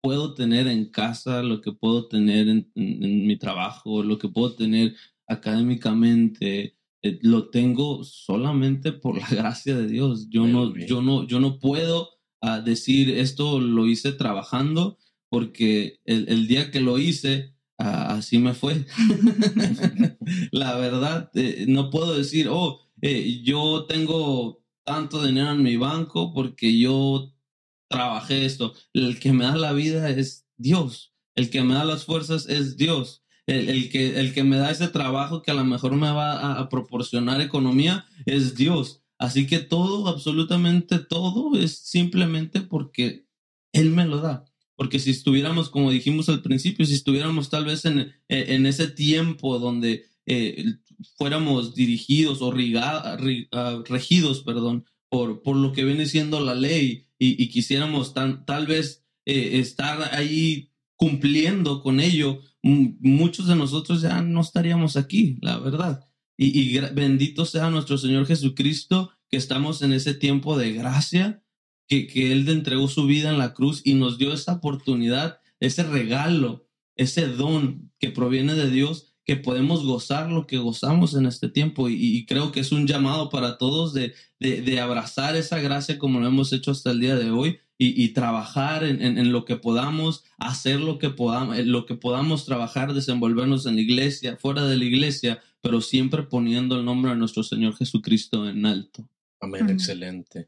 puedo tener en casa, lo que puedo tener en, mi trabajo, lo que puedo tener académicamente, eh, lo tengo solamente por la [LAUGHS] gracia de Dios. Yo no, yo no, yo no puedo ah, decir esto lo hice trabajando porque el, día que lo hice, ah, así me fue. [LAUGHS] la verdad, eh, no puedo decir, oh, eh, yo tengo tanto dinero en mi banco porque yo trabajé esto. El que me da la vida es Dios. El que me da las fuerzas es Dios. El, que, el que me da ese trabajo que a lo mejor me va a, proporcionar economía es Dios. Así que todo, absolutamente todo, es simplemente porque Él me lo da. Porque si estuviéramos, como dijimos al principio, si estuviéramos tal vez en, en ese tiempo donde eh, fuéramos dirigidos o ah, regidos, perdón, por, por lo que viene siendo la ley y, quisiéramos tan, tal vez eh, estar ahí cumpliendo con ello, muchos de nosotros ya no estaríamos aquí, la verdad. Y, bendito sea nuestro Señor Jesucristo, que estamos en ese tiempo de gracia, que, que Él entregó su vida en la cruz y nos dio esa oportunidad, ese regalo, ese don que proviene de Dios que podemos gozar lo que gozamos en este tiempo y, creo que es un llamado para todos de, de, abrazar esa gracia como lo hemos hecho hasta el día de hoy y, trabajar en, en, lo que podamos, hacer lo que podamos, lo que podamos trabajar, desenvolvernos en la iglesia, fuera de la iglesia, pero siempre poniendo el nombre de nuestro Señor Jesucristo en alto. Amén, excelente.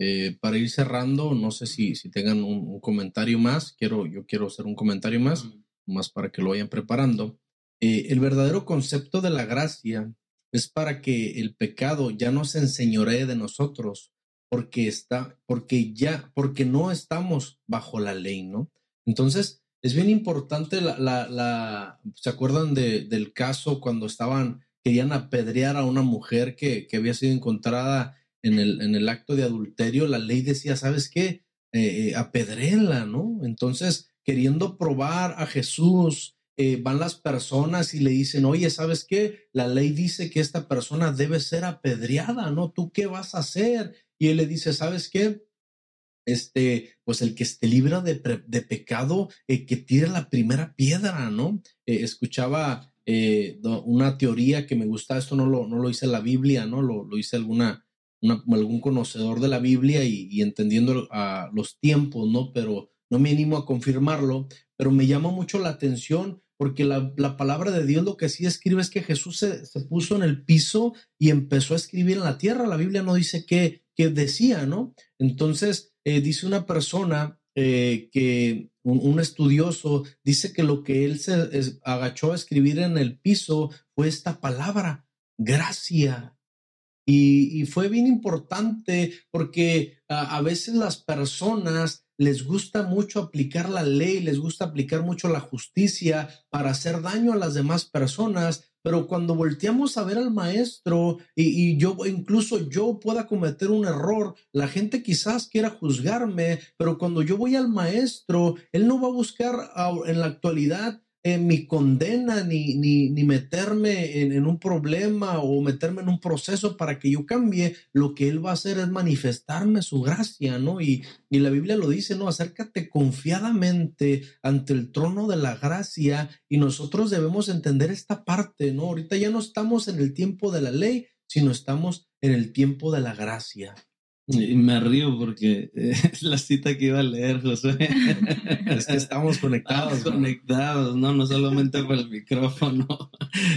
Eh, para ir cerrando, no sé si, si tengan un, comentario más, quiero, yo quiero hacer un comentario más, más para que lo vayan preparando. Eh, el verdadero concepto de la gracia es para que el pecado ya no se enseñoree de nosotros, porque está, porque ya, porque no estamos bajo la ley, ¿no? Entonces, es bien importante la, la, ¿se acuerdan de, del caso cuando estaban, querían apedrear a una mujer que, que había sido encontrada en el, en el acto de adulterio? La ley decía, ¿sabes qué? Eh, eh ¿no? Entonces, queriendo probar a Jesús, eh, van las personas y le dicen, oye, ¿sabes qué? La ley dice que esta persona debe ser apedreada, ¿no? ¿Tú qué vas a hacer? Y él le dice, ¿sabes qué? este, pues el que esté libre de, de pecado, eh, que tire la primera piedra, ¿no? Eh, escuchaba eh, una teoría que me gusta, esto no lo, no lo hice la Biblia, ¿no? Lo, lo hice alguna, algún conocedor de la Biblia y, entendiendo a los tiempos, ¿no? Pero no me animo a confirmarlo, pero me llama mucho la atención porque la, palabra de Dios lo que sí escribe es que Jesús se, puso en el piso y empezó a escribir en la tierra. La Biblia no dice qué, decía, ¿no? Entonces, eh, dice una persona eh, que un, estudioso dice que lo que él se agachó a escribir en el piso fue esta palabra, gracia. Y, fue bien importante porque a veces las personas les gusta mucho aplicar la ley, les gusta aplicar mucho la justicia para hacer daño a las demás personas, pero cuando volteamos a ver al maestro y, yo, incluso yo pueda cometer un error, la gente quizás quiera juzgarme, pero cuando yo voy al maestro, él no va a buscar en la actualidad mi condena ni, ni, ni meterme en, un problema o meterme en un proceso para que yo cambie, lo que Él va a hacer es manifestarme su gracia, ¿no? Y, y la Biblia lo dice, ¿no? Acércate confiadamente ante el trono de la gracia y nosotros debemos entender esta parte, ¿no? Ahorita ya no estamos en el tiempo de la ley, sino estamos en el tiempo de la gracia. Y me río porque es [LAUGHS] la cita que iba a leer, José. Es que estamos conectados. Estamos conectados, ¿no? No solamente por el micrófono. [LAUGHS]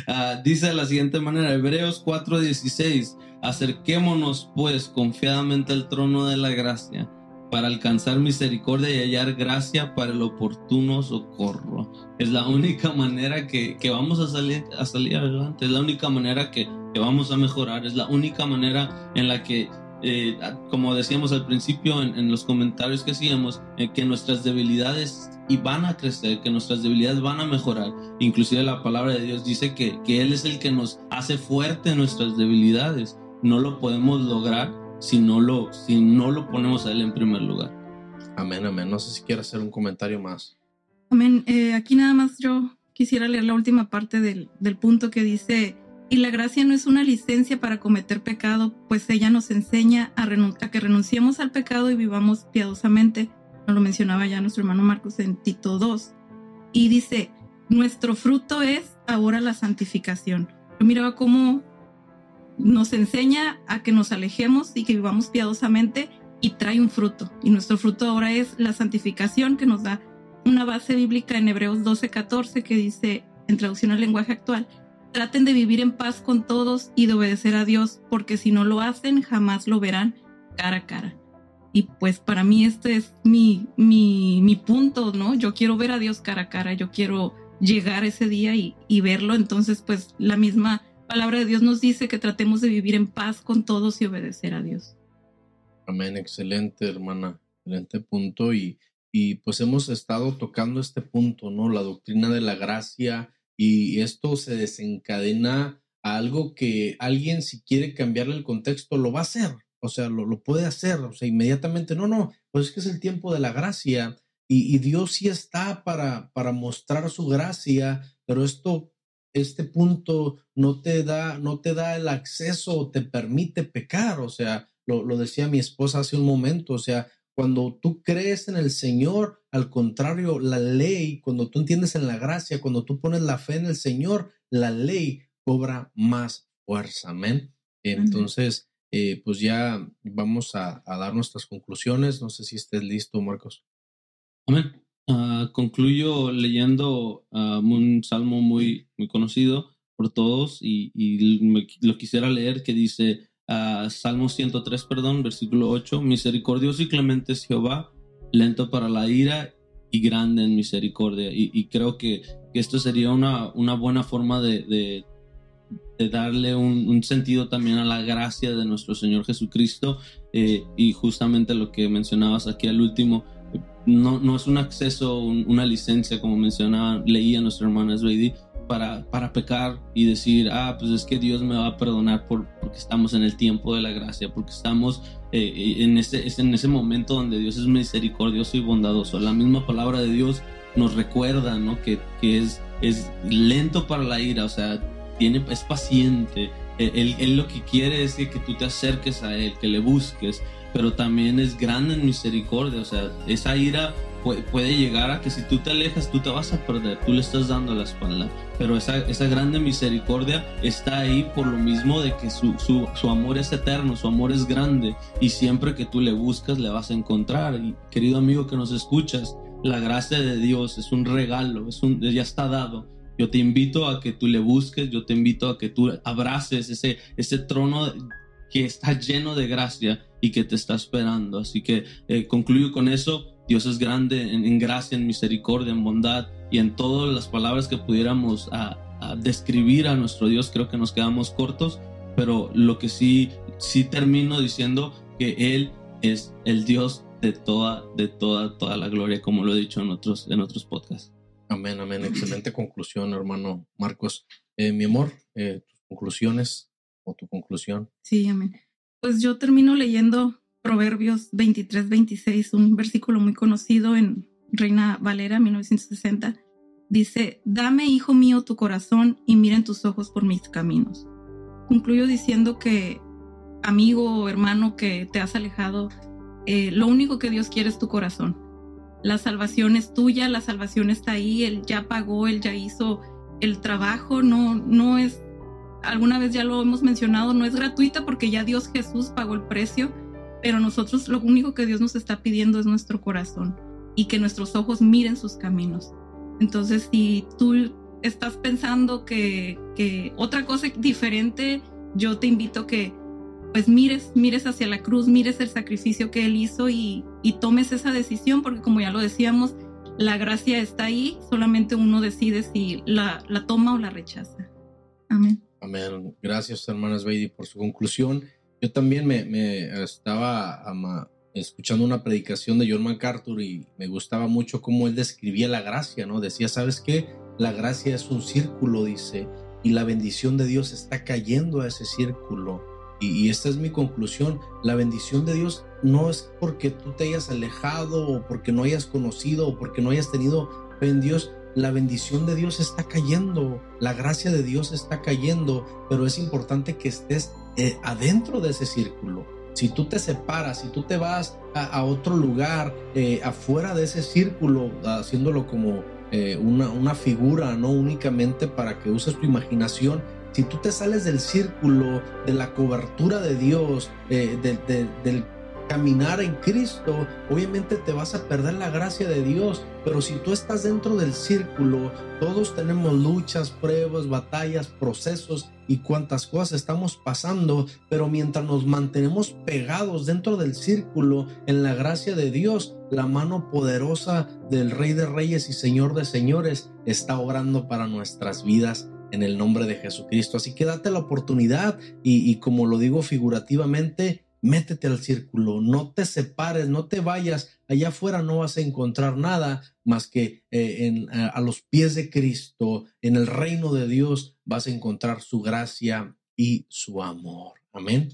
Ah, dice de la siguiente manera, Hebreos 4:16, acerquémonos pues confiadamente al trono de la gracia para alcanzar misericordia y hallar gracia para el oportuno socorro. Es la única manera que, que vamos a salir, a salir adelante, es la única manera que, que vamos a mejorar, es la única manera en la que eh, como decíamos al principio en, los comentarios que hacíamos, eh, que nuestras debilidades y van a crecer, que nuestras debilidades van a mejorar. Inclusive la palabra de Dios dice que, que Él es el que nos hace fuerte nuestras debilidades. No lo podemos lograr si no lo, si no lo ponemos a Él en primer lugar. Amén, amén. No sé si quiere hacer un comentario más. Amén. Eh, aquí nada más yo quisiera leer la última parte del, del punto que dice y la gracia no es una licencia para cometer pecado, pues ella nos enseña a, que renunciemos al pecado y vivamos piadosamente. Nos lo mencionaba ya nuestro hermano Marcos en Tito 2. Y dice, nuestro fruto es ahora la santificación. Yo miraba cómo nos enseña a que nos alejemos y que vivamos piadosamente y trae un fruto. Y nuestro fruto ahora es la santificación que nos da una base bíblica en Hebreos 12:14 que dice, en traducción al lenguaje actual, Traten de vivir en paz con todos y de obedecer a Dios, porque si no lo hacen, jamás lo verán cara a cara. Y pues para mí este es mi, mi, mi punto, ¿no? Yo quiero ver a Dios cara a cara, yo quiero llegar ese día y, y verlo. Entonces, pues la misma palabra de Dios nos dice que tratemos de vivir en paz con todos y obedecer a Dios. Amén, excelente hermana, excelente punto. Y, y pues hemos estado tocando este punto, ¿no? La doctrina de la gracia, y esto se desencadena a algo que alguien si quiere cambiarle el contexto lo va a hacer, o sea, lo, lo puede hacer, o sea, inmediatamente, no, no, pues es que es el tiempo de la gracia y, Dios sí está para, para mostrar su gracia, pero esto, este punto no te da, no te da el acceso o te permite pecar, o sea, lo, lo decía mi esposa hace un momento, o sea, cuando tú crees en el Señor, al contrario, la ley, cuando tú entiendes en la gracia, cuando tú pones la fe en el Señor, la ley cobra más fuerza. Amén. Entonces, eh, pues ya vamos a, dar nuestras conclusiones. No sé si estés listo, Marcos. Amén. Ah, concluyo leyendo ah, un salmo muy, muy conocido por todos y, lo quisiera leer que dice, Salmo 103, perdón, versículo 8, misericordioso y clemente es Jehová, lento para la ira y grande en misericordia. Y, creo que, esto sería una, una buena forma de, de, darle un, sentido también a la gracia de nuestro Señor Jesucristo. Eh, y justamente lo que mencionabas aquí al último, no, no es un acceso, una licencia, como mencionaba, leía nuestra hermana Sveidi, para, para pecar y decir, ah, pues es que Dios me va a perdonar por, porque estamos en el tiempo de la gracia, porque estamos eh, eh, en, ese, en ese momento donde Dios es misericordioso y bondadoso. La misma palabra de Dios nos recuerda, ¿no? Que, que es, es lento para la ira, o sea, tiene, es paciente. Él, él, lo que quiere es que, que, tú te acerques a Él, que le busques. pero también es grande en misericordia. O sea, esa ira puede, llegar a que si tú te alejas, tú te vas a perder, tú le estás dando la espalda. Pero esa, esa grande misericordia está ahí por lo mismo de que su, su, su, amor es eterno, su amor es grande y siempre que tú le buscas le vas a encontrar. Y querido amigo que nos escuchas, la gracia de Dios es un regalo, es un, ya está dado. Yo te invito a que tú le busques, yo te invito a que tú abraces ese, ese trono que está lleno de gracia y que te está esperando. Así que eh, concluyo con eso. Dios es grande en, gracia, en misericordia, en bondad y en todas las palabras que pudiéramos a, describir a nuestro Dios. Creo que nos quedamos cortos, pero lo que sí, sí termino diciendo que Él es el Dios de toda, de toda, toda la gloria, como lo he dicho en otros, en otros podcasts. Amén, amén. Excelente conclusión, hermano Marcos. Eh, mi amor, eh, tus conclusiones o tu conclusión. Sí, amén. Pues yo termino leyendo Proverbios 23, 26, un versículo muy conocido en Reina Valera 1960. Dice, dame, hijo mío, tu corazón y miren tus ojos por mis caminos. Concluyo diciendo que, amigo o hermano que te has alejado, eh, lo único que Dios quiere es tu corazón. La salvación es tuya, la salvación está ahí, Él ya pagó, Él ya hizo el trabajo, no, no es alguna vez ya lo hemos mencionado, no es gratuita porque ya Dios Jesús pagó el precio, pero nosotros lo único que Dios nos está pidiendo es nuestro corazón y que nuestros ojos miren sus caminos. Entonces, si tú estás pensando que, otra cosa diferente, yo te invito que pues mires, mires hacia la cruz, mires el sacrificio que Él hizo y, tomes esa decisión, porque como ya lo decíamos, la gracia está ahí, solamente uno decide si la, la toma o la rechaza. Amén. Amén. Gracias, hermanas Beidi, por su conclusión. Yo también me, estaba escuchando una predicación de John MacArthur y me gustaba mucho cómo él describía la gracia, ¿no? Decía, ¿sabes qué? La gracia es un círculo, dice, y la bendición de Dios está cayendo a ese círculo. Y, esta es mi conclusión. La bendición de Dios no es porque tú te hayas alejado o porque no hayas conocido o porque no hayas tenido fe en Dios, la bendición de Dios está cayendo, la gracia de Dios está cayendo, pero es importante que estés eh, adentro de ese círculo. Si tú te separas, si tú te vas a, otro lugar, eh, afuera de ese círculo, haciéndolo como eh, una, figura, no únicamente para que uses tu imaginación, si tú te sales del círculo, de la cobertura de Dios, del caminar en Cristo, obviamente te vas a perder la gracia de Dios, pero si tú estás dentro del círculo, todos tenemos luchas, pruebas, batallas, procesos y cuantas cosas estamos pasando, pero mientras nos mantenemos pegados dentro del círculo en la gracia de Dios, la mano poderosa del Rey de Reyes y Señor de Señores está obrando para nuestras vidas en el nombre de Jesucristo. Así que date la oportunidad y, y como lo digo figurativamente, métete al círculo, no te separes, no te vayas, allá afuera no vas a encontrar nada más que eh, en, a, los pies de Cristo, en el reino de Dios, vas a encontrar su gracia y su amor. Amén.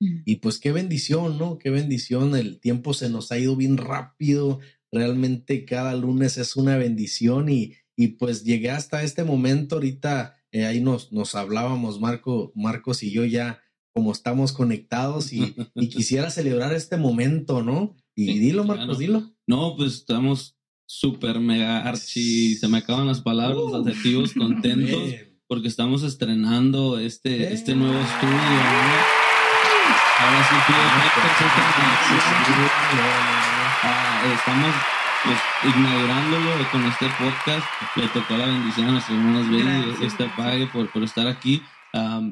Mm. Y pues qué bendición, ¿no? Qué bendición. El tiempo se nos ha ido bien rápido. Realmente cada lunes es una bendición y, y pues llegué hasta este momento. Ahorita eh, ahí nos, nos hablábamos, Marco, Marcos y yo ya como estamos conectados y, [LAUGHS] quisiera celebrar este momento, ¿no? Y dilo, Marcos, dilo. No, pues estamos súper mega archi, se me acaban las palabras, los uh. adjetivos, [LAUGHS] contentos, porque estamos estrenando este, este nuevo estudio, ¿no? Ahora sí, ah, estamos pues, inaugurándolo con este podcast. Le tocó la bendición a nuestros hermanos este pague por, por estar aquí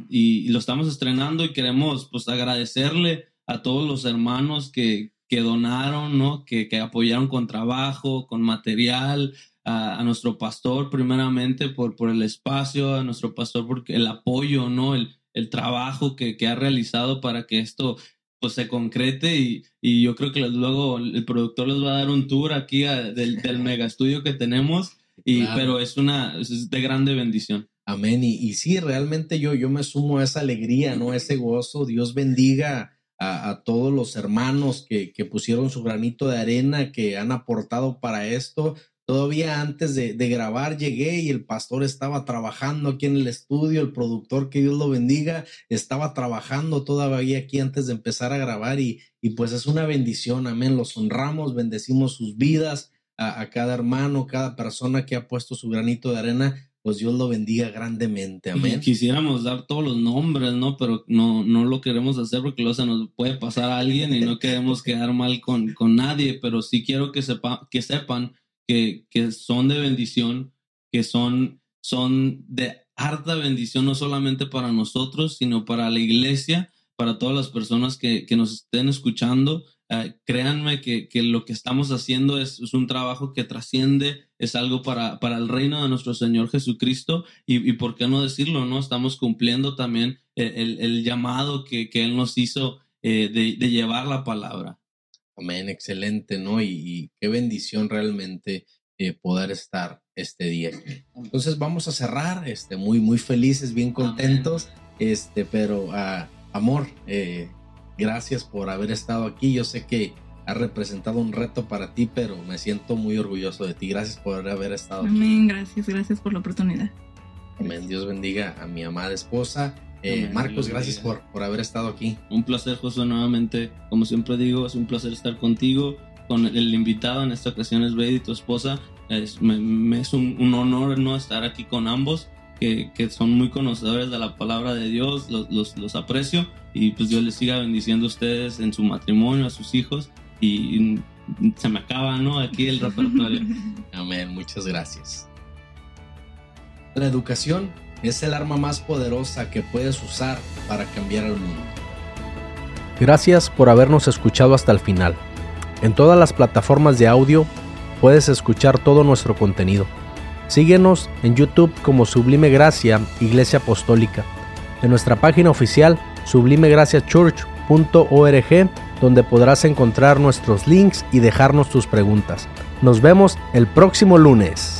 y, lo estamos estrenando y queremos pues agradecerle a todos los hermanos que, que donaron, ¿no? Que, que, apoyaron con trabajo, con material, a, nuestro pastor primeramente por, por el espacio, a nuestro pastor por el apoyo, ¿no? El, el trabajo que, que, ha realizado para que esto pues se concrete y, y, yo creo que luego el productor les va a dar un tour aquí del, del [LAUGHS] mega estudio que tenemos, y, pero es una es de grande bendición. Amén. Y, y, sí, realmente yo, yo me sumo a esa alegría, ¿no? ese gozo. Dios bendiga a, todos los hermanos que, que, pusieron su granito de arena, que han aportado para esto. Todavía antes de, de, grabar llegué y el pastor estaba trabajando aquí en el estudio, el productor, que Dios lo bendiga, estaba trabajando todavía aquí antes de empezar a grabar y, y pues es una bendición, amén. Los honramos, bendecimos sus vidas a, a cada hermano, cada persona que ha puesto su granito de arena pues Dios lo bendiga grandemente. Amén. Quisiéramos dar todos los nombres, ¿no? Pero no, no lo queremos hacer porque luego se nos puede pasar a alguien y no queremos [LAUGHS] quedar mal con, con nadie, pero sí quiero que, sepa, que sepan que, que son de bendición, que son, son de harta bendición, no solamente para nosotros, sino para la iglesia, para todas las personas que, que nos estén escuchando eh, créanme que, que, lo que estamos haciendo es, es, un trabajo que trasciende, es algo para, para el reino de nuestro Señor Jesucristo y, y por qué no decirlo, ¿no? Estamos cumpliendo también el, el llamado que, que, Él nos hizo eh, de, de, llevar la palabra. Amén, excelente, ¿no? Y, y qué bendición realmente eh, poder estar este día. Entonces vamos a cerrar, este, muy, muy felices, bien contentos, Amén. este, pero uh, amor, eh, Gracias por haber estado aquí. Yo sé que ha representado un reto para ti, pero me siento muy orgulloso de ti. Gracias por haber estado Amén, aquí. Amén, gracias, gracias por la oportunidad. Amén, Dios bendiga a mi amada esposa. Eh, Amén, Marcos, gracias por, por haber estado aquí. Un placer, José, nuevamente. Como siempre digo, es un placer estar contigo. Con el invitado en esta ocasión es Brady, tu esposa. Es, me, me es un, un, honor no estar aquí con ambos, que, que, son muy conocedores de la palabra de Dios. Los, los, los aprecio y pues Dios les siga bendiciendo a ustedes en su matrimonio, a sus hijos y se me acaba, ¿no? Aquí el repertorio. [LAUGHS] Amén, muchas gracias. La educación es el arma más poderosa que puedes usar para cambiar el mundo. Gracias por habernos escuchado hasta el final. En todas las plataformas de audio puedes escuchar todo nuestro contenido. Síguenos en YouTube como Sublime Gracia, Iglesia Apostólica. En nuestra página oficial sublimegraciachurch.org, donde podrás encontrar nuestros links y dejarnos tus preguntas. Nos vemos el próximo lunes.